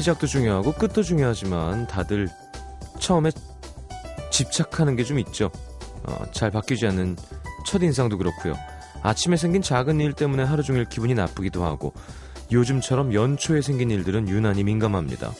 시작도 중요하고 끝도 중요하지만 다들 처음에 집착하는 게 좀 있죠. 어, 잘 바뀌지 않는 첫인상도 그렇고요. 아침에 생긴 작은 일 때문에 하루 종일 기분이 나쁘기도 하고 요즘처럼 연초에 생긴 일들은 유난히 민감합니다.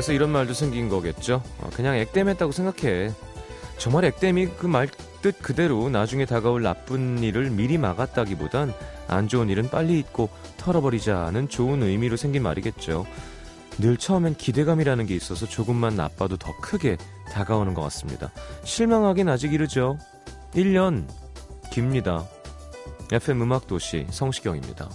그래서 이런 말도 생긴 거겠죠. 어, 그냥 액땜했다고 생각해. 정말 액땜이 그 말 뜻 그대로 나중에 다가올 나쁜 일을 미리 막았다기보단 안 좋은 일은 빨리 잊고 털어버리자는 좋은 의미로 생긴 말이겠죠. 늘 처음엔 기대감이라는 게 있어서 조금만 나빠도 더 크게 다가오는 것 같습니다. 실망하긴 아직 이르죠. 1년 깁니다. FM 음악도시 성시경입니다.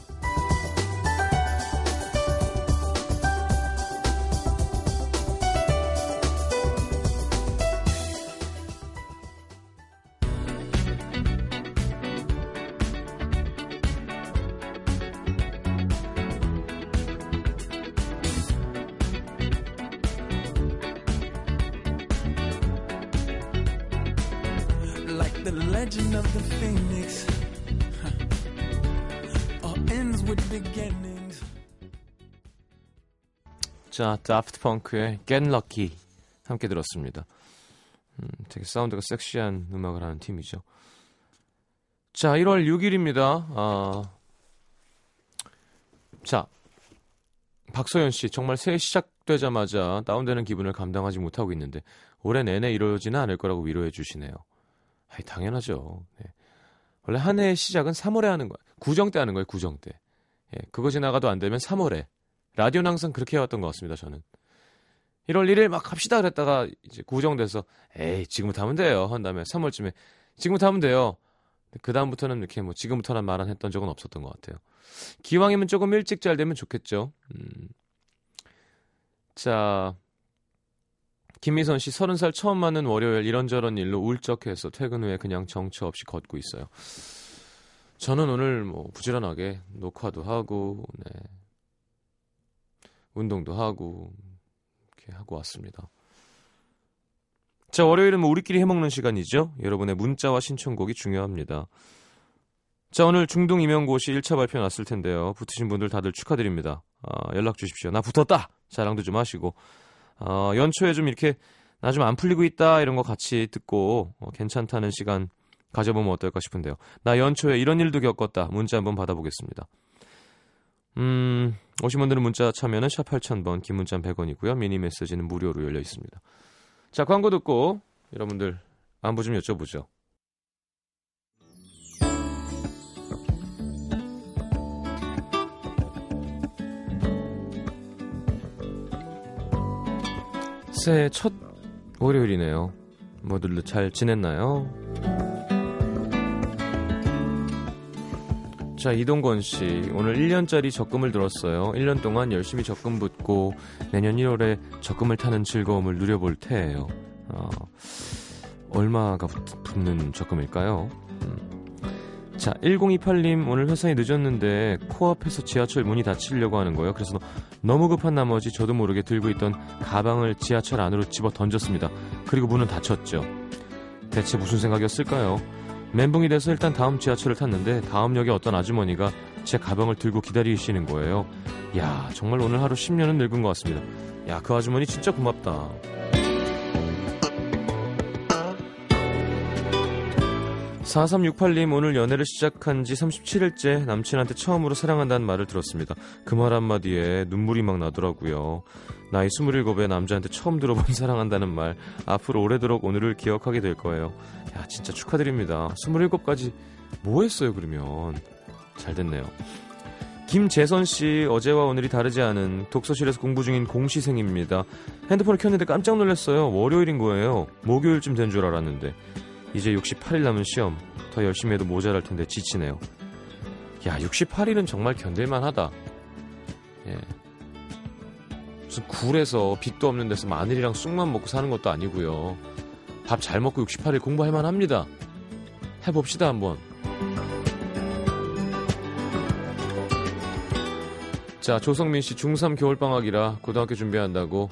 자, 다프트 펑크의 Get Lucky 함께 들었습니다. 음, 되게 사운드가 섹시한 음악을 하는 팀이죠. 자, 1월 6일입니다. 아, 자, 박소연 씨 정말 새해 시작되자마자 다운되는 기분을 감당하지 못하고 있는데 올해 내내 이루어지는 않을 거라고 위로해 주시네요. 아이, 당연하죠. 네. 원래 한 해의 시작은 3월에 하는 거야. 구정 때 하는 거예요, 구정 때. 예, 그거 지나가도 안 되면 3월에. 라디오는 항상 그렇게 해왔던 것 같습니다, 저는. 1월 1일 막 합시다 그랬다가 이제 구정돼서 에이, 지금부터 하면 돼요. 한 다음에 3월쯤에 지금부터 하면 돼요. 그 다음부터는 이렇게 뭐 지금부터란 말은 했던 적은 없었던 것 같아요. 기왕이면 조금 일찍 잘 되면 좋겠죠. 음. 자, 김미선 씨, 서른 살 처음 맞는 월요일 이런저런 일로 울적해서 퇴근 후에 그냥 정처 없이 걷고 있어요. 저는 오늘 뭐 부지런하게 녹화도 하고, 네. 운동도 하고, 이렇게 하고 왔습니다. 자, 월요일은 뭐 우리끼리 해먹는 시간이죠. 여러분의 문자와 신청곡이 중요합니다. 자, 오늘 중동 임용고시 1차 발표 났을 텐데요. 붙으신 분들 다들 축하드립니다. 아, 연락 주십시오. 나 붙었다! 자랑도 좀 하시고. 어, 연초에 좀 이렇게 나 좀 안 풀리고 있다 이런 거 같이 듣고 어, 괜찮다는 시간 가져보면 어떨까 싶은데요. 나 연초에 이런 일도 겪었다. 문자 한번 받아보겠습니다. 음, 오신 분들은 문자 참여는 샵 8000번, 긴 문자 100원이고요. 미니 메시지는 무료로 열려 있습니다. 자, 광고 듣고 여러분들 안부 좀 여쭤보죠. 새해 첫 월요일이네요. 모두들 잘 지냈나요? 자, 이동건 씨. 오늘 1년짜리 적금을 들었어요. 1년 동안 열심히 적금 붓고 내년 1월에 적금을 타는 즐거움을 누려볼 테예요. 어, 얼마가 붙, 붙는 적금일까요? 음. 자, 1028님 오늘 회사에 늦었는데 코앞에서 지하철 문이 닫히려고 하는 거예요. 그래서 너무 급한 나머지 저도 모르게 들고 있던 가방을 지하철 안으로 집어 던졌습니다. 그리고 문은 닫혔죠. 대체 무슨 생각이었을까요? 멘붕이 돼서 일단 다음 지하철을 탔는데 다음 역에 어떤 아주머니가 제 가방을 들고 기다리시는 거예요. 야, 정말 오늘 하루 10년은 늙은 것 같습니다. 야, 그 아주머니 진짜 고맙다. 4368님 오늘 연애를 시작한 지 37일째 남친한테 처음으로 사랑한다는 말을 들었습니다. 그 말 한마디에 눈물이 막 나더라고요. 나이 27에 남자한테 처음 들어본 사랑한다는 말 앞으로 오래도록 오늘을 기억하게 될 거예요. 야 진짜 축하드립니다. 27까지 뭐 했어요 그러면 잘 됐네요. 김재선 씨 어제와 오늘이 다르지 않은 독서실에서 공부 중인 공시생입니다. 핸드폰을 켰는데 깜짝 놀랐어요. 월요일인 거예요. 목요일쯤 된 줄 알았는데 이제 68일 남은 시험 더 열심히 해도 모자랄 텐데 지치네요. 야 68일은 정말 견딜만 하다. 예. 무슨 굴에서 빚도 없는 데서 마늘이랑 쑥만 먹고 사는 것도 아니고요. 밥 잘 먹고 68일 공부할 만 합니다. 해봅시다 한번. 자, 조성민 씨 중3 겨울방학이라 고등학교 준비한다고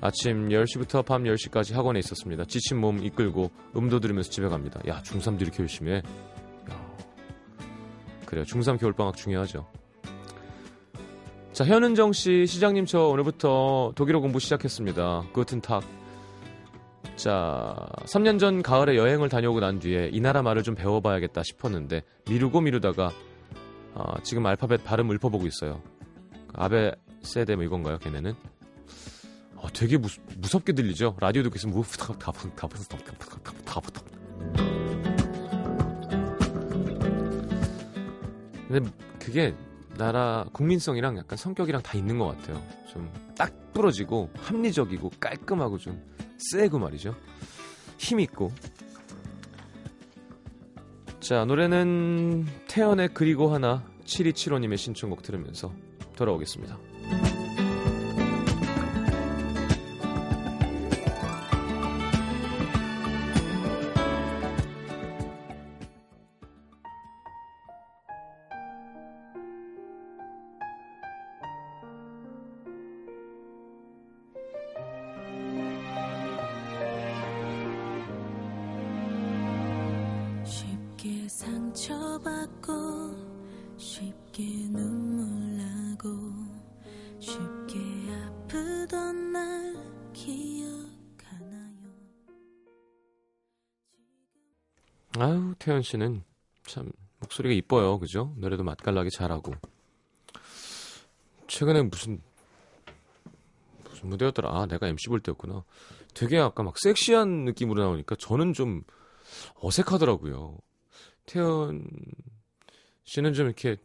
아침 10시부터 밤 10시까지 학원에 있었습니다. 지친 몸 이끌고 음도 들으면서 집에 갑니다. 야, 중3도 이렇게 열심히 해. 야. 그래요. 중3 겨울방학 중요하죠. 자, 현은정 씨, 시장님 저 오늘부터 독일어 공부 시작했습니다. 그튼 탁. 자, 3년 전 가을에 여행을 다녀오고 난 뒤에 이 나라 말을 좀 배워봐야겠다 싶었는데 미루고 미루다가 아, 지금 알파벳 발음 읊어보고 있어요. 아베 세데 뭐 이건가요, 걔네는? 어, 되게 무, 무섭게 들리죠? 라디오 듣고 있으면 무다다다다다다다다 근데 그게 나라 국민성이랑 약간 성격이랑 다 있는 것 같아요. 좀 딱 부러지고 합리적이고 깔끔하고 좀 세고 말이죠. 힘 있고. 자 노래는 태연의 그리고 하나 7275님의 신청곡 들으면서 돌아오겠습니다. 아유 태연 씨는 참 목소리가 이뻐요, 그죠? 노래도 맛깔나게 잘하고. 최근에 무슨 무슨 무대였더라? 아, 내가 MC 볼 때였구나. 되게 아까 막 섹시한 느낌으로 나오니까 저는 좀 어색하더라고요. 태연 씨는 좀 이렇게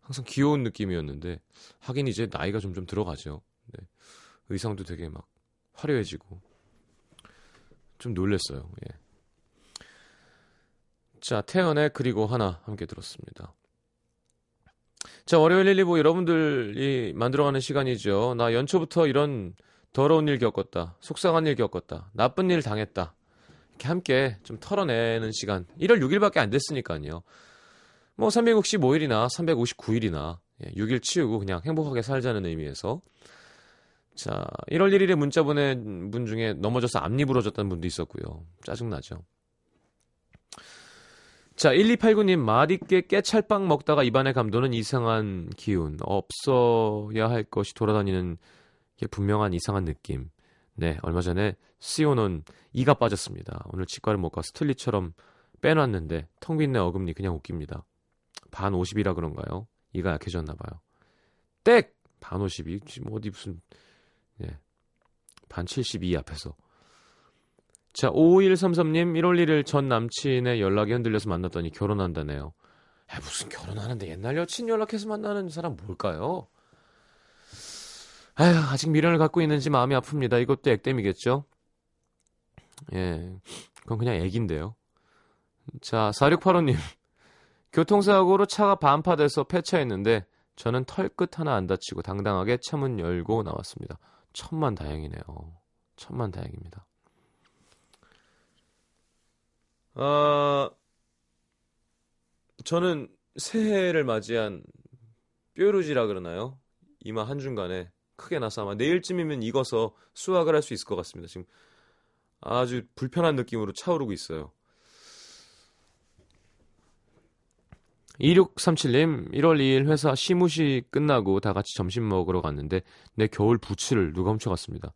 항상 귀여운 느낌이었는데 하긴 이제 나이가 좀좀 들어가죠. 네. 의상도 되게 막 화려해지고 좀 놀랬어요. 예. 자, 태연의 그리고 하나 함께 들었습니다. 자, 월요일 1, 2부 여러분들이 만들어가는 시간이죠. 나 연초부터 이런 더러운 일 겪었다. 속상한 일 겪었다. 나쁜 일 당했다. 이렇게 함께 좀 털어내는 시간. 1월 6일밖에 안 됐으니까요. 뭐 365일이나 359일이나 6일 치우고 그냥 행복하게 살자는 의미에서 자, 1월 1일에 문자 보낸 분 중에 넘어져서 앞니 부러졌다는 분도 있었고요. 짜증나죠. 자, 1289님, 맛있게 깨찰빵 먹다가 입안에 감도는 이상한 기운. 없어야 할 것이 돌아다니는 게 분명한 이상한 느낌. 네, 얼마 전에 시오는 이가 빠졌습니다. 오늘 치과를 못 가서 틀리처럼 빼놨는데 텅 빈 내 어금니 그냥 웃깁니다. 반 50이라 그런가요? 이가 약해졌나 봐요. 땡! 반 50이 지금 어디 무슨 예. 반 72 앞에서 자, 5133님, 1월 1일 전 남친의 연락이 흔들려서 만났더니 결혼한다네요. 야, 무슨 결혼하는데 옛날 여친 연락해서 만나는 사람 뭘까요? 아휴, 아직 미련을 갖고 있는지 마음이 아픕니다. 이것도 액땜이겠죠? 예, 그건 그냥 액인데요. 자, 4685님. 교통사고로 차가 반파돼서 폐차했는데 저는 털끝 하나 안 다치고 당당하게 차문 열고 나왔습니다. 천만 다행이네요. 천만 다행입니다. 아, 저는 새해를 맞이한 뾰루지라 그러나요? 이마 한중간에 크게 나서 아마 내일쯤이면 익어서 수확을 할 수 있을 것 같습니다. 지금 아주 불편한 느낌으로 차오르고 있어요. 2637님, 1월 2일 회사 시무식 끝나고 다 같이 점심 먹으러 갔는데 내 겨울 부츠를 누가 훔쳐갔습니다.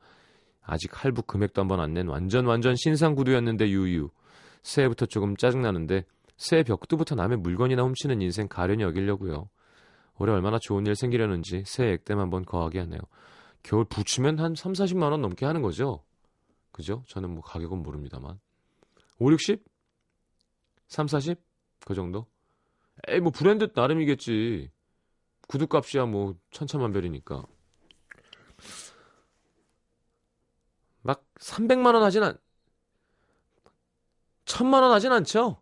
아직 할부 금액도 한 번 안 낸 완전 완전 신상 구두였는데 유유. 새해부터 조금 짜증나는데 새해 벽두부터 남의 물건이나 훔치는 인생 가련히 여기려고요. 올해 얼마나 좋은 일 생기려는지 새해 액땜 한번 거하게 하네요. 겨울 부츠면 한 3, 40만 원 넘게 하는 거죠? 그죠? 저는 뭐 가격은 모릅니다만. 5, 60? 3, 40? 그 정도? 에이 뭐 브랜드 나름이겠지. 구두값이야 뭐 천차만별이니까. 막 300만 원 하진 않 천만 원 하진 않죠?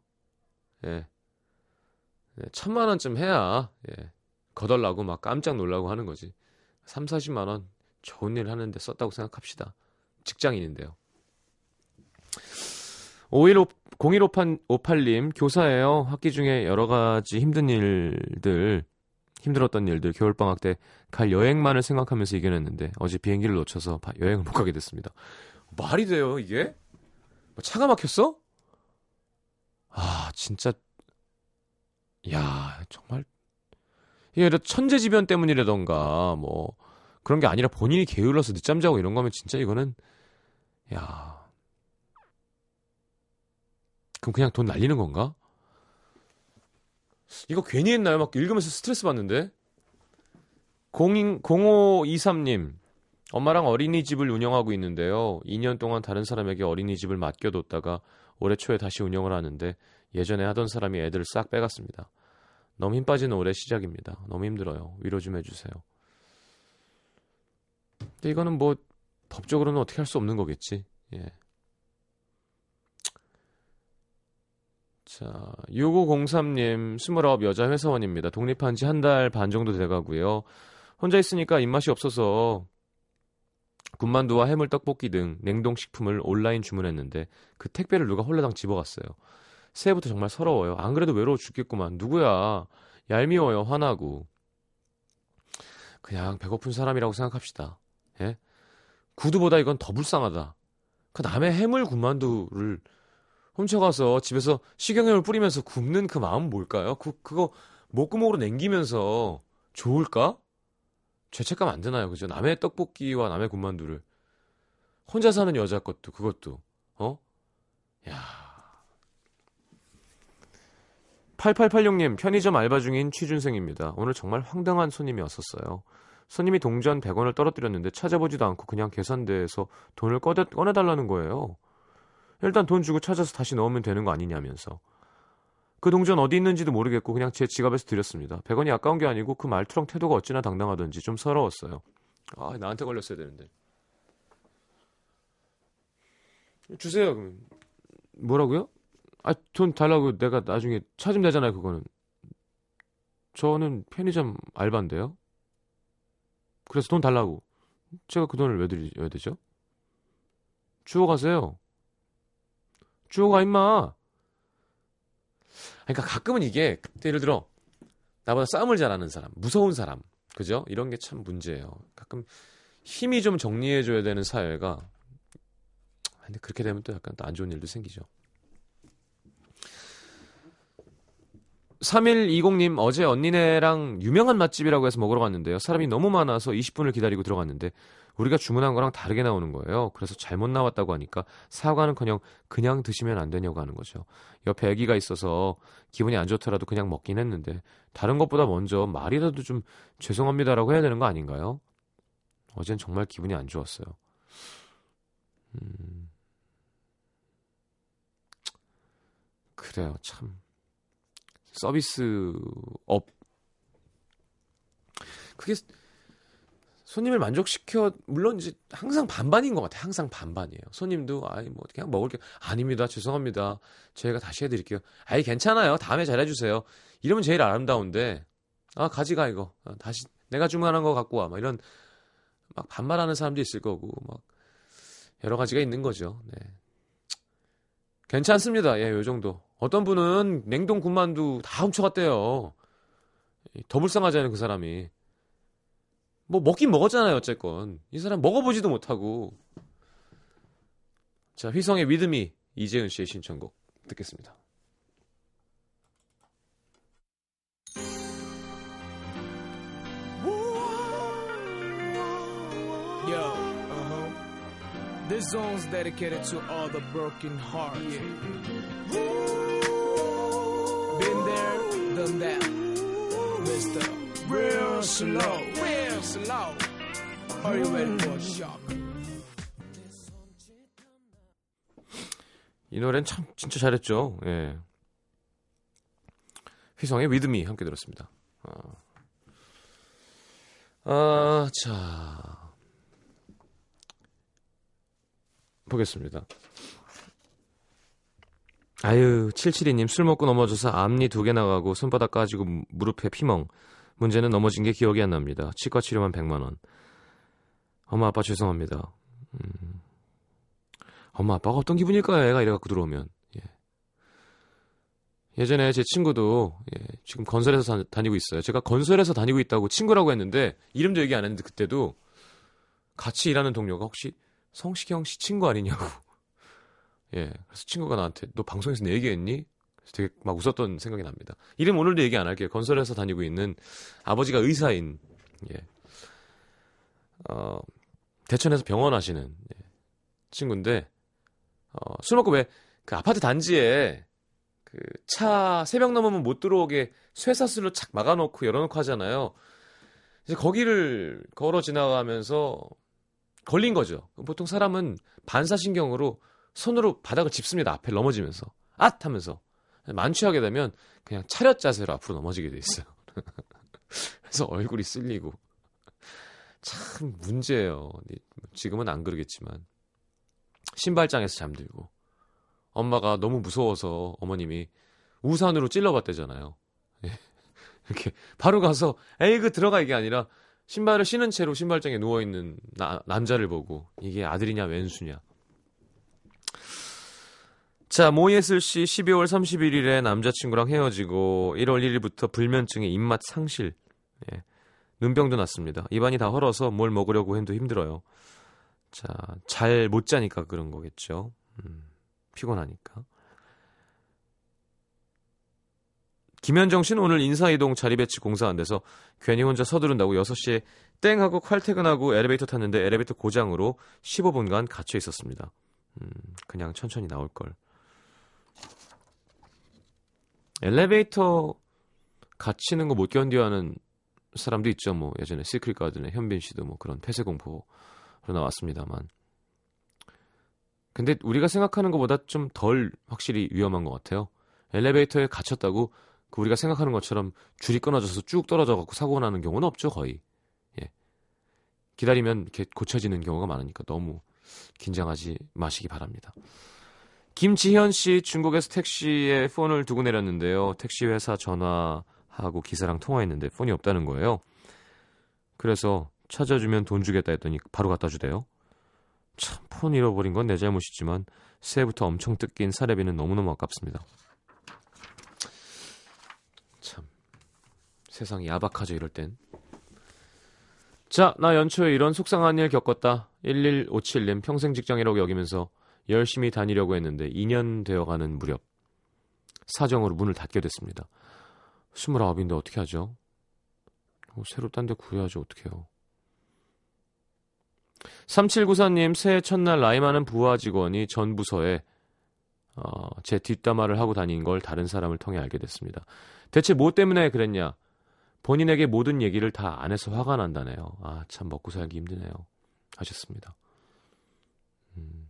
예. 네, 천만 원쯤 해야 예. 거덜나고 막 깜짝 놀라고 하는 거지. 3, 40만 원 좋은 일 하는데 썼다고 생각합시다. 직장인인데요. 515 0158님 교사예요. 학기 중에 여러 가지 힘든 일들 힘들었던 일들 겨울방학 때 갈 여행만을 생각하면서 이겨냈는데 어제 비행기를 놓쳐서 바- 여행을 못 가게 됐습니다. 말이 돼요 이게? 뭐 차가 막혔어? 아 진짜. 야 정말. 이게 천재지변 때문이라던가 뭐 그런 게 아니라 본인이 게을러서 늦잠 자고 이런 거면 진짜 이거는 야. 그럼 그냥 돈 날리는 건가? 이거 괜히 했나요? 막 읽으면서 스트레스 받는데? 0523님. 엄마랑 어린이집을 운영하고 있는데요. 2년 동안 다른 사람에게 어린이집을 맡겨뒀다가 올해 초에 다시 운영을 하는데 예전에 하던 사람이 애들을 싹 빼갔습니다 너무 힘 빠진 올해 시작입니다 너무 힘들어요 위로 좀 해주세요 근데 이거는 뭐 법적으로는 어떻게 할 수 없는 거겠지. 예. 자, 6503님, 29 여자 회사원입니다. 독립한 지 한 달 반 정도 돼가고요. 혼자 있으니까 입맛이 없어서 군만두와 해물 떡볶이 등 냉동식품을 온라인 주문했는데 그 택배를 누가 홀라당 집어갔어요. 새해부터 정말 서러워요. 안 그래도 외로워 죽겠구만. 누구야? 얄미워요. 화나고. 그냥 배고픈 사람이라고 생각합시다. 예? 구두보다 이건 더 불쌍하다. 그 남의 해물 군만두를 훔쳐가서 집에서 식용유를 뿌리면서 굽는 그 마음은 뭘까요? 그, 그거 목구멍으로 남기면서 좋을까? 죄책감 안 드나요? 그죠? 남의 떡볶이와 남의 군만두를. 혼자 사는 여자 것도, 그것도. 어? 야 8886님, 편의점 알바 중인 취준생입니다. 오늘 정말 황당한 손님이 왔었어요. 손님이 동전 100원을 떨어뜨렸는데 찾아보지도 않고 그냥 계산대에서 돈을 꺼내, 꺼내달라는 거예요. 일단 돈 주고 찾아서 다시 넣으면 되는 거 아니냐면서. 그 동전 어디 있는지도 모르겠고 그냥 제 지갑에서 드렸습니다. 100원이 아까운 게 아니고 그 말투랑 태도가 어찌나 당당하던지 좀 서러웠어요. 아, 나한테 걸렸어야 되는데. 주세요. 그러면. 뭐라고요? 아, 돈 달라고 내가 나중에 찾으면 되잖아요, 그거는. 저는 편의점 알바인데요. 그래서 돈 달라고. 제가 그 돈을 왜 드려야 되죠? 주워 가세요. 주워 가, 임마. 그러니까 가끔은 이게, 예를 들어, 나보다 싸움을 잘하는 사람, 무서운 사람, 그죠? 이런 게 참 문제예요. 가끔 힘이 좀 정리해줘야 되는 사회가, 근데 그렇게 되면 또 약간 또 안 좋은 일도 생기죠. 3120님 어제 언니네랑 유명한 맛집이라고 해서 먹으러 갔는데요. 사람이 너무 많아서 20분을 기다리고 들어갔는데 우리가 주문한 거랑 다르게 나오는 거예요. 그래서 잘못 나왔다고 하니까 사과는커녕 그냥 드시면 안 되냐고 하는 거죠. 옆에 아기가 있어서 기분이 안 좋더라도 그냥 먹긴 했는데 다른 것보다 먼저 말이라도 좀 죄송합니다라고 해야 되는 거 아닌가요? 어젠 정말 기분이 안 좋았어요. 음... 그래요, 참. 서비스 업 그게 손님을 만족시켜 물론 이제 항상 반반인 것 같아요. 항상 반반이에요. 손님도 아이 뭐 그냥 먹을게 아닙니다. 죄송합니다. 저희가 다시 해드릴게요. 아이 괜찮아요. 다음에 잘해주세요. 이러면 제일 아름다운데 아 가지가 이거 아, 다시 내가 주문한 거 갖고 와. 막 이런 막 반말하는 사람도 있을 거고 막 여러 가지가 있는 거죠. 네. 괜찮습니다. 예, 요 정도. 어떤 분은 냉동 군만두 다 훔쳐갔대요. 더 불쌍하잖아요, 그 사람이. 뭐 먹긴 먹었잖아요, 어쨌건. 이 사람 먹어보지도 못하고. 자, 휘성의 믿음이 이재은 씨의 신청곡 듣겠습니다. Yo, uh huh. This song's dedicated to all the broken hearts. Been there, done that. Mr. Real slow, real slow. You ready for shock? 이 노래는 참 진짜 잘했죠. 예. 휘성의 위드미 함께 들었습니다. 아, 아 자. 보겠습니다. 아유, 772님 술 먹고 넘어져서 앞니 두 개 나가고 손바닥 까지고 무- 무릎에 피멍. 문제는 넘어진 게 기억이 안 납니다. 치과 치료만 100만 원. 엄마 아빠 죄송합니다. 음. 엄마 아빠가 어떤 기분일까요? 애가 이래 갖고 들어오면. 예. 예전에 제 친구도 예, 지금 건설에서 다, 니고 있어요. 제가 건설에서 다니고 있다고 친구라고 했는데 이름도 얘기 안 했는데 그때도 같이 일하는 동료가 혹시 성시경 씨 친구 아니냐고. 예. 그래서 친구가 나한테 너 방송에서 내 얘기했니? 되게 막 웃었던 생각이 납니다. 이름 오늘도 얘기 안 할게요. 건설에서 다니고 있는 아버지가 의사인 예. 어, 대천에서 병원 하시는 예, 친구인데 어, 술 먹고 왜 그 아파트 단지에 그 차 새벽 넘으면 못 들어오게 쇠사슬로 착 막아놓고 열어놓고 하잖아요. 이제 거기를 걸어 지나가면서 걸린 거죠. 보통 사람은 반사신경으로 손으로 바닥을 짚습니다. 앞에 넘어지면서 앗 하면서 만취하게 되면 그냥 차렷 자세로 앞으로 넘어지게 돼 있어요. 그래서 얼굴이 쓸리고 참 문제예요. 지금은 안 그러겠지만 신발장에서 잠들고 엄마가 너무 무서워서 어머님이 우산으로 찔러봤대잖아요. 예. 이렇게 바로 가서 에이 그 들어가 이게 아니라 신발을 신은 채로 신발장에 누워 있는 남자를 보고 이게 아들이냐 왼수냐. 자, 모예슬 씨 12월 31일에 남자친구랑 헤어지고 1월 1일부터 불면증에 입맛 상실. 예. 눈병도 났습니다. 입안이 다 헐어서 뭘 먹으려고 해도 힘들어요. 자, 잘 못 자니까 그런 거겠죠. 음, 피곤하니까. 김현정 씨는 오늘 인사이동 자리 배치 공사 안 돼서 괜히 혼자 서두른다고 6시에 땡 하고 칼퇴근하고 엘리베이터 탔는데 엘리베이터 고장으로 15분간 갇혀 있었습니다. 음, 그냥 천천히 나올 걸. 엘리베이터 갇히는 거 못 견뎌하는 사람도 있죠. 뭐 예전에 시크릿 가든의 현빈 씨도 뭐 그런 폐쇄 공포로 나왔습니다만. 근데 우리가 생각하는 것보다 좀 덜 확실히 위험한 것 같아요. 엘리베이터에 갇혔다고 그 우리가 생각하는 것처럼 줄이 끊어져서 쭉 떨어져 갖고 사고가 나는 경우는 없죠, 거의. 예. 기다리면 이렇게 고쳐지는 경우가 많으니까 너무 긴장하지 마시기 바랍니다. 김지현 씨 중국에서 택시에 폰을 두고 내렸는데요. 택시 회사 전화 하고 기사랑 통화했는데 폰이 없다는 거예요. 그래서 찾아주면 돈 주겠다 했더니 바로 갖다 주대요. 참, 폰 잃어버린 건 내 잘못이지만 새해부터 엄청 뜯긴 사례비는 너무너무 아깝습니다. 참, 세상이 야박하죠, 이럴 땐. 자, 나 연초에 이런 속상한 일 겪었다. 1157님 평생 직장이라고 여기면서 열심히 다니려고 했는데 2년 되어가는 무렵 사정으로 문을 닫게 됐습니다. 스물아홉인데 어떻게 하죠? 어, 새로 딴 데 구해야죠. 어떡해요. 3794님 새해 첫날 나이 많은 부하 직원이 전 부서에 어, 제 뒷담화를 하고 다닌 걸 다른 사람을 통해 알게 됐습니다. 대체 뭐 때문에 그랬냐? 본인에게 모든 얘기를 다 안 해서 화가 난다네요. 아, 참 먹고 살기 힘드네요. 하셨습니다. 음.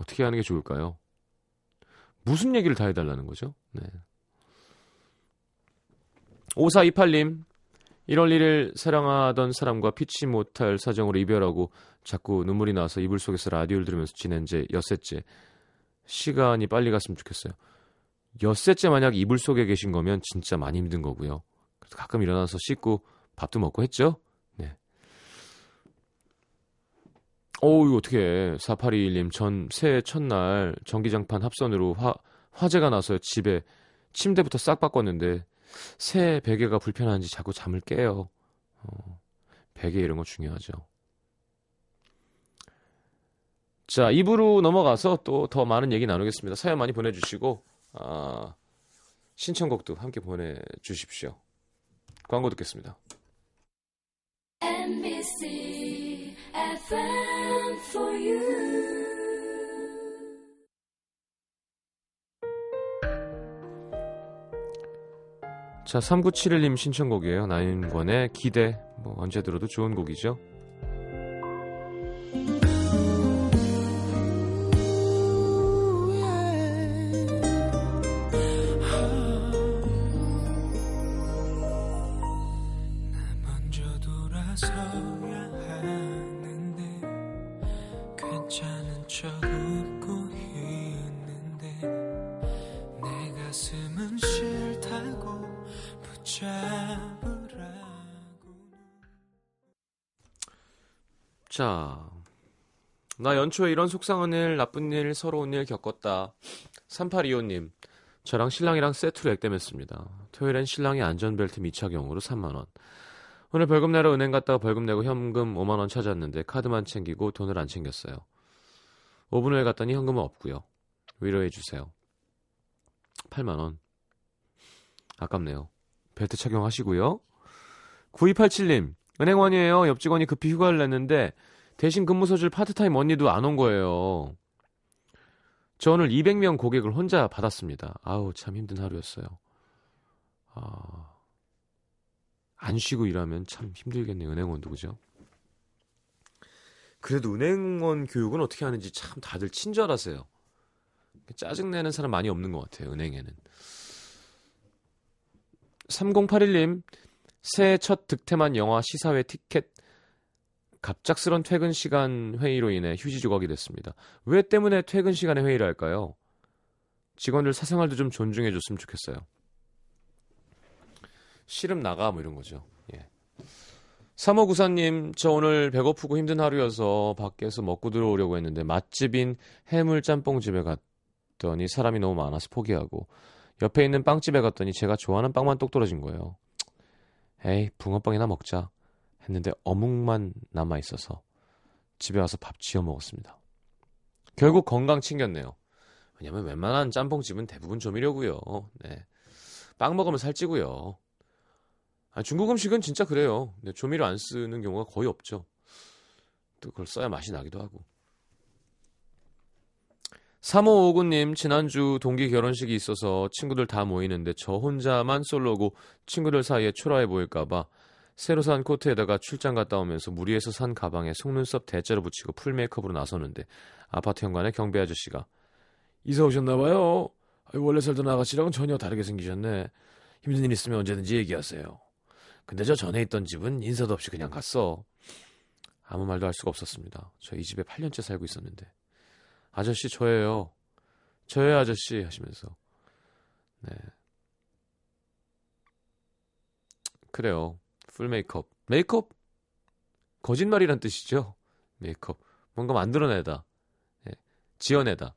어떻게 하는 게 좋을까요? 무슨 얘기를 다 해달라는 거죠? 네. 5428님, 1월 1일 사랑하던 사람과 피치 못할 사정으로 이별하고 자꾸 눈물이 나서 이불 속에서 라디오를 들으면서 지낸 지 엿새째. 시간이 빨리 갔으면 좋겠어요. 엿새째 만약 이불 속에 계신 거면 진짜 많이 힘든 거고요. 그래서 가끔 일어나서 씻고 밥도 먹고 했죠? 네. 어우, 어떻게 4821님 전 새해 첫날 전기장판 합선으로 화, 화재가 나서 집에 침대부터 싹 바꿨는데 새 베개가 불편한지 자꾸 잠을 깨요. 어, 베개 이런 거 중요하죠. 자, 입으로 넘어가서 또 더 많은 얘기 나누겠습니다. 사연 많이 보내주시고, 아, 신청곡도 함께 보내주십시오. 광고 듣겠습니다. 자, 3971님 신청곡이에요. 나인권의 기대. 뭐 언제 들어도 좋은 곡이죠. 자, 나 연초에 이런 속상한 일, 나쁜 일, 서러운 일 겪었다. 3825님, 저랑 신랑이랑 세트로 액땜했습니다. 토요일엔 신랑이 안전벨트 미착용으로 3만원. 오늘 벌금 내러 은행 갔다가 벌금 내고 현금 5만원 찾았는데 카드만 챙기고 돈을 안 챙겼어요. 5분 후에 갔더니 현금은 없고요. 위로해주세요. 8만원. 아깝네요. 벨트 착용하시고요. 9287님, 은행원이에요. 옆 직원이 급히 휴가를 냈는데 대신 근무 서줄 파트타임 언니도 안 온 거예요. 저 오늘 200명 고객을 혼자 받았습니다. 아우, 참 힘든 하루였어요. 아, 안 쉬고 일하면 참 힘들겠네요. 은행원도, 그죠? 그래도 은행원 교육은 어떻게 하는지 참 다들 친절하세요. 짜증내는 사람 많이 없는 것 같아요, 은행에는. 3081님, 새해 첫 득템한 영화 시사회 티켓 갑작스런 퇴근 시간 회의로 인해 휴지 조각이 됐습니다. 왜 때문에 퇴근 시간에 회의를 할까요? 직원들 사생활도 좀 존중해 줬으면 좋겠어요. 싫음 나가 뭐 이런 거죠. 예. 3호구사님, 저 오늘 배고프고 힘든 하루여서 밖에서 먹고 들어오려고 했는데 맛집인 해물 짬뽕 집에 갔더니 사람이 너무 많아서 포기하고 옆에 있는 빵집에 갔더니 제가 좋아하는 빵만 똑 떨어진 거예요. 에이, 붕어빵이나 먹자. 했는데 어묵만 남아 있어서 집에 와서 밥 지어 먹었습니다. 결국 건강 챙겼네요. 왜냐면 웬만한 짬뽕집은 대부분 조미료고요. 네. 빵 먹으면 살찌고요. 아, 중국 음식은 진짜 그래요. 네, 조미료 안 쓰는 경우가 거의 없죠. 또 그걸 써야 맛이 나기도 하고. 3559님, 지난주 동기 결혼식이 있어서 친구들 다 모이는데 저 혼자만 솔로고 친구들 사이에 초라해 보일까봐 새로 산 코트에다가 출장 갔다 오면서 무리해서 산 가방에 속눈썹 대자로 붙이고 풀 메이크업으로 나서는데 아파트 현관에 경비 아저씨가 이사 오셨나봐요. 원래 살던 아가씨랑은 전혀 다르게 생기셨네. 힘든 일 있으면 언제든지 얘기하세요. 근데 저 전에 있던 집은 인사도 없이 그냥 갔어. 아무 말도 할 수가 없었습니다. 저 이 집에 8년째 살고 있었는데. 아저씨 저예요. 저예요 아저씨 하시면서. 네. 그래요. full 메이크업. Make up? 거짓말이란 뜻이죠. Make up. 뭔가 만들어내다. 네. 지어내다.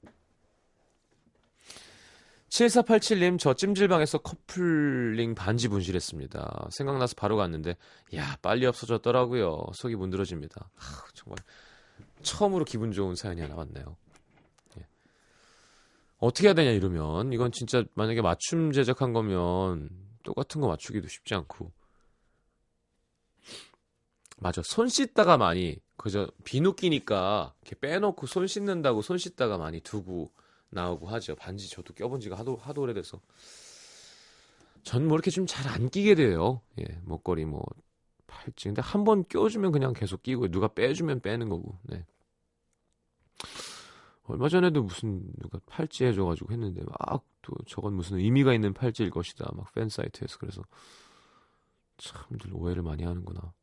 7487님, 저 찜질방에서 커플링 반지 분실했습니다. 생각나서 바로 갔는데, 야, 빨리 없어졌더라고요. 속이 문드러집니다. 하, 정말, 처음으로 기분 좋은 사연이 하나 왔네요. 예. 어떻게 해야 되냐, 이러면. 이건 진짜, 만약에 맞춤 제작한 거면, 똑같은 거 맞추기도 쉽지 않고. 맞아. 손 씻다가 많이, 그저, 비누 끼니까, 이렇게 빼놓고 손 씻는다고 손 씻다가 많이 두고, 나오고 하죠. 반지 저도 껴본 지가 하도 하도 오래돼서 전 뭐 이렇게 좀 잘 안 끼게 돼요. 예, 목걸이 뭐 팔찌. 근데 한 번 껴주면 그냥 계속 끼고 누가 빼주면 빼는 거고. 네. 얼마 전에도 무슨 누가 팔찌 해줘가지고 했는데 막 또 저건 무슨 의미가 있는 팔찌일 것이다. 막 팬 사이트에서 그래서 참들 오해를 많이 하는구나.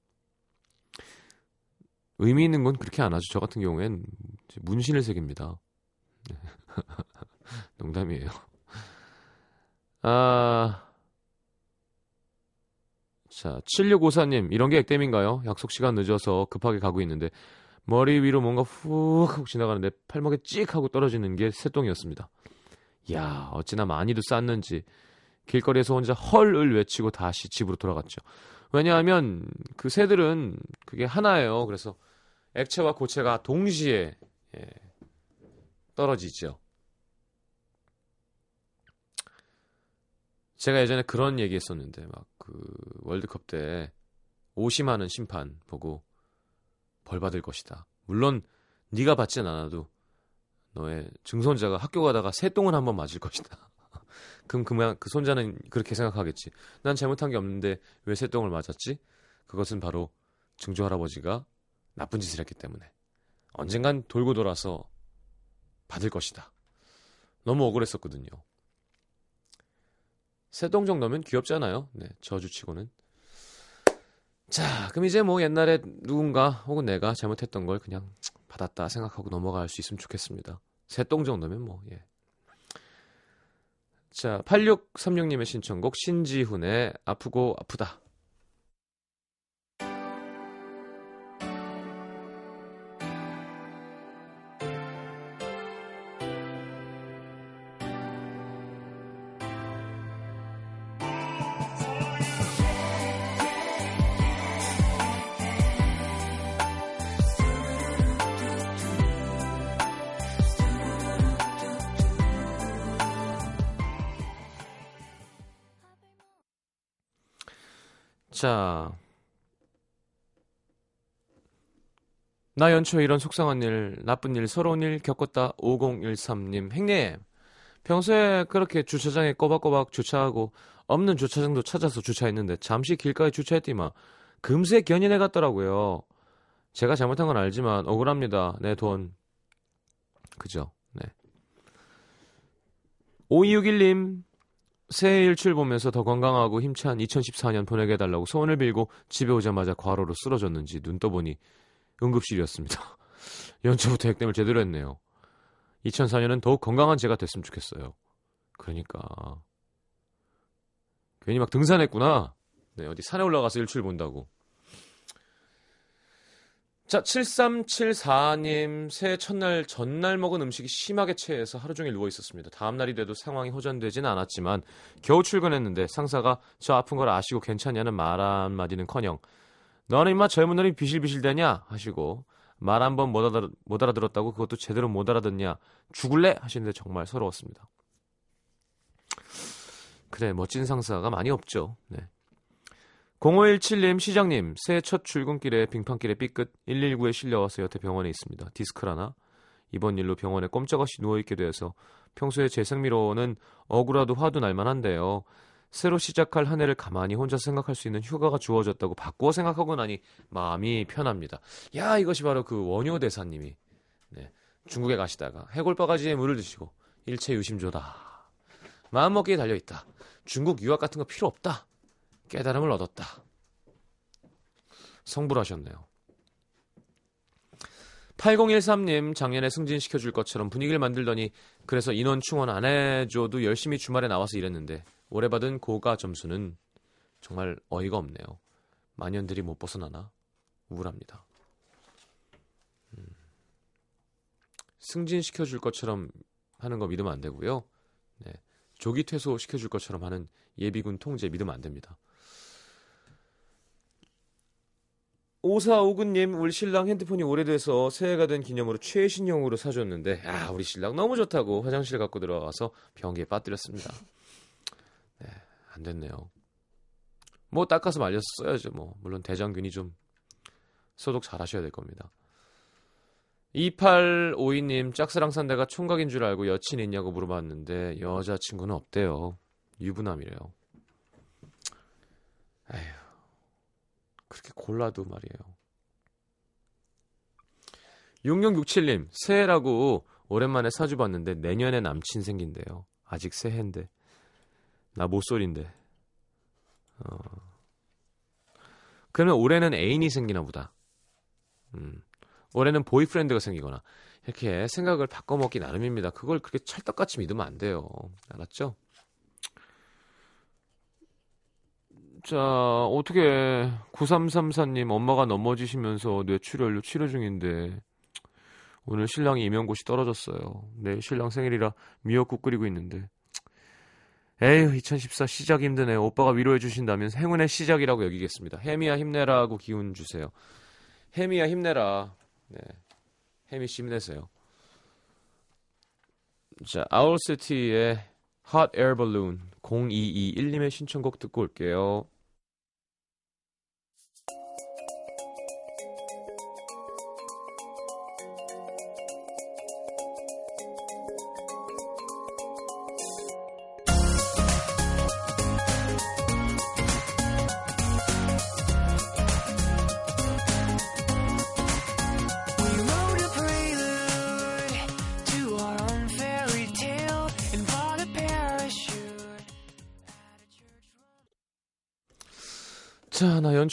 의미 있는 건 그렇게 안 하죠. 저 같은 경우엔 문신을 새깁니다. 네. 농담이에요. 아. 자, 7654님, 이런 게 액땜인가요? 약속 시간 늦어서 급하게 가고 있는데, 머리 위로 뭔가 훅 하고 지나가는데, 팔목에 찍 하고 떨어지는 게 새똥이었습니다. 야 어찌나 많이도 쌌는지, 길거리에서 혼자 헐을 외치고 다시 집으로 돌아갔죠. 왜냐하면, 그 새들은 그게 하나예요. 그래서, 액체와 고체가 동시에, 예, 떨어지죠. 제가 예전에 그런 얘기 했었는데 막 그 월드컵 때 오심하는 심판 보고 벌 받을 것이다. 물론 네가 받진 않아도 너의 증손자가 학교 가다가 새똥을 한번 맞을 것이다. 그럼 그만 그 손자는 그렇게 생각하겠지. 난 잘못한 게 없는데 왜 새똥을 맞았지? 그것은 바로 증조 할아버지가 나쁜 짓을 했기 때문에 언젠간 돌고 돌아서 받을 것이다. 너무 억울했었거든요. 새똥 정도면 귀엽잖아요. 네, 저주치고는. 자, 그럼 이제 뭐 옛날에 누군가 혹은 내가 잘못했던 걸 그냥 받았다 생각하고 넘어갈 수 있으면 좋겠습니다. 새똥 정도면 뭐, 예. 자, 8636님의 신청곡 신지훈의 아프고 아프다. 자. 나 연초에 이런 속상한 일, 나쁜 일, 서러운 일 겪었다. 5013님. 행님. 평소에 그렇게 주차장에 꼬박꼬박 주차하고 없는 주차장도 찾아서 주차했는데 잠시 길가에 주차했더니만 금세 견인해 갔더라고요. 제가 잘못한 건 알지만 억울합니다. 내 돈. 그죠? 네. 5261님. 새해 일출 보면서 더 건강하고 힘찬 2014년 보내게 해달라고 소원을 빌고 집에 오자마자 과로로 쓰러졌는지 눈 떠보니 응급실이었습니다. 연초부터 액땜을 제대로 했네요. 2004년은 더욱 건강한 제가 됐으면 좋겠어요. 그러니까 괜히 막 등산했구나. 네, 어디 산에 올라가서 일출 본다고. 자, 7374님, 새해 첫날, 전날 먹은 음식이 심하게 체해서 하루 종일 누워 있었습니다. 다음 날이 돼도 상황이 호전되지는 않았지만, 겨우 출근했는데 상사가 저 아픈 걸 아시고 괜찮냐는 말 한마디는 커녕, 너는 임마 젊은 놈이 비실비실대냐? 하시고, 말 한 번 못 알아들, 못 알아들었다고 그것도 제대로 못 알아듣냐? 죽을래? 하시는데 정말 서러웠습니다. 그래, 멋진 상사가 많이 없죠. 네. 0517님 시장님 새해 첫 출근길에 빙판길에 삐끗 119에 실려와서 여태 병원에 있습니다. 디스크라나 이번 일로 병원에 꼼짝없이 누워있게 돼서 평소에 제 생미로는 억울하도 화도 날만한데요. 새로 시작할 한 해를 가만히 혼자 생각할 수 있는 휴가가 주어졌다고 바꾸어 생각하고 나니 마음이 편합니다. 야 이것이 바로 그 원효 대사님이 네, 중국에 가시다가 해골바가지에 물을 드시고 일체 유심조다. 마음먹기에 달려있다. 중국 유학 같은 거 필요 없다. 깨달음을 얻었다. 성불 하셨네요. 8013님 작년에 승진시켜 줄 것처럼 분위기를 만들더니 그래서 인원 충원 안 해줘도 열심히 주말에 나와서 일했는데 올해 받은 고가 점수는 정말 어이가 없네요. 만년들이 못 벗어나나 우울합니다. 음. 승진시켜 줄 것처럼 하는 거 믿으면 안 되고요. 네. 조기 퇴소 시켜 줄 것처럼 하는 예비군 통제 믿으면 안 됩니다. 오사오근님 우리 신랑 핸드폰이 오래돼서 새해가 된 기념으로 최신형으로 사줬는데 야 우리 신랑 너무 좋다고 화장실 갖고 들어가서 변기에 빠뜨렸습니다. 네, 안 됐네요. 뭐 닦아서 말려서 써야죠. 뭐 물론 대장균이 좀 소독 잘 하셔야 될 겁니다. 2852님 짝사랑 산다가 총각인 줄 알고 여친 있냐고 물어봤는데 여자친구는 없대요. 유부남이래요. 에휴 그렇게 골라도 말이에요. 6667님, 새해라고 오랜만에 사주 봤는데 내년에 남친 생긴대요. 아직 새해인데. 나 모쏠인데. 어. 그러면 올해는 애인이 생기나 보다. 음. 올해는 보이프렌드가 생기거나. 이렇게 생각을 바꿔먹기 나름입니다. 그걸 그렇게 찰떡같이 믿으면 안 돼요. 알았죠? 자, 어떻게 9334님 엄마가 넘어지시면서 뇌출혈로 치료 중인데 오늘 신랑이 이명고시 떨어졌어요. 내일 신랑 생일이라 미역국 끓이고 있는데 에휴 2014 시작 힘드네. 오빠가 위로해 주신다면 행운의 시작이라고 여기겠습니다. 해미야 힘내라고 기운 주세요. 해미야 힘내라. 네. 해미 씨 힘내세요. 자, 아울시티의 Hot Air Balloon 0221님의 신청곡 듣고 올게요.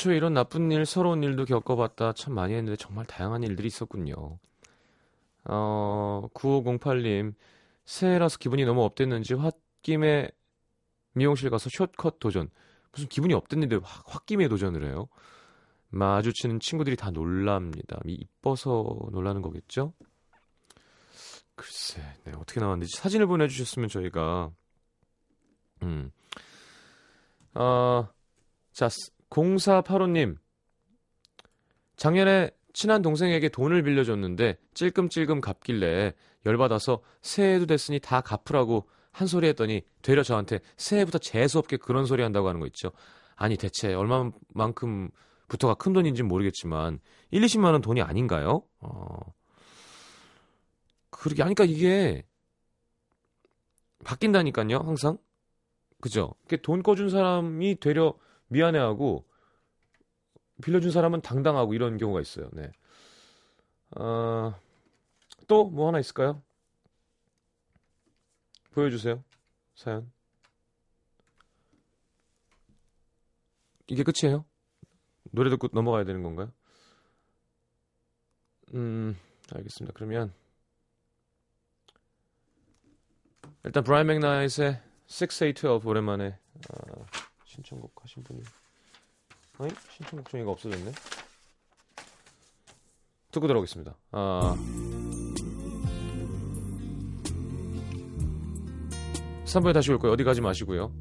연초에 이런 나쁜 일, 서러운 일도 겪어봤다. 참 많이 했는데 정말 다양한 일들이 있었군요. 어, 9508님, 새해라서 기분이 너무 업됐는지 홧김에 미용실 가서 숏컷 도전. 무슨 기분이 업됐는데 확- 홧김에 도전을 해요. 마주치는 친구들이 다 놀랍니다. 이- 이뻐서 놀라는 거겠죠? 글쎄, 네, 어떻게 나왔는지 사진을 보내주셨으면 저희가, 음, 어, 자, 0485님. 작년에 친한 동생에게 돈을 빌려줬는데 찔끔찔끔 갚길래 열받아서 새해도 됐으니 다 갚으라고 한 소리 했더니 되려 저한테 새해부터 재수없게 그런 소리 한다고 하는 거 있죠. 아니 대체 얼마만큼부터가 큰 돈인지는 모르겠지만 1, 20만 원 돈이 아닌가요? 어. 그러게 하니까 이게 바뀐다니까요, 항상. 그죠? 돈 꺼준 사람이 되려 미안해하고 빌려준 사람은 당당하고 이런 경우가 있어요. 네. 어, 또뭐 하나 있을까요? 보여주세요. 사연. 이게 끝이에요? 노래 듣고 넘어가야 되는 건가요? 음, 알겠습니다. 그러면 일단 브라이언 맥나잇의 6812 오랜만에 아, 신청곡 하신 분이 아니 신청곡 종이가 없어졌네. 듣고 들어오겠습니다. 아, 3부에 다시 올 거예요. 어디 가지 마시고요.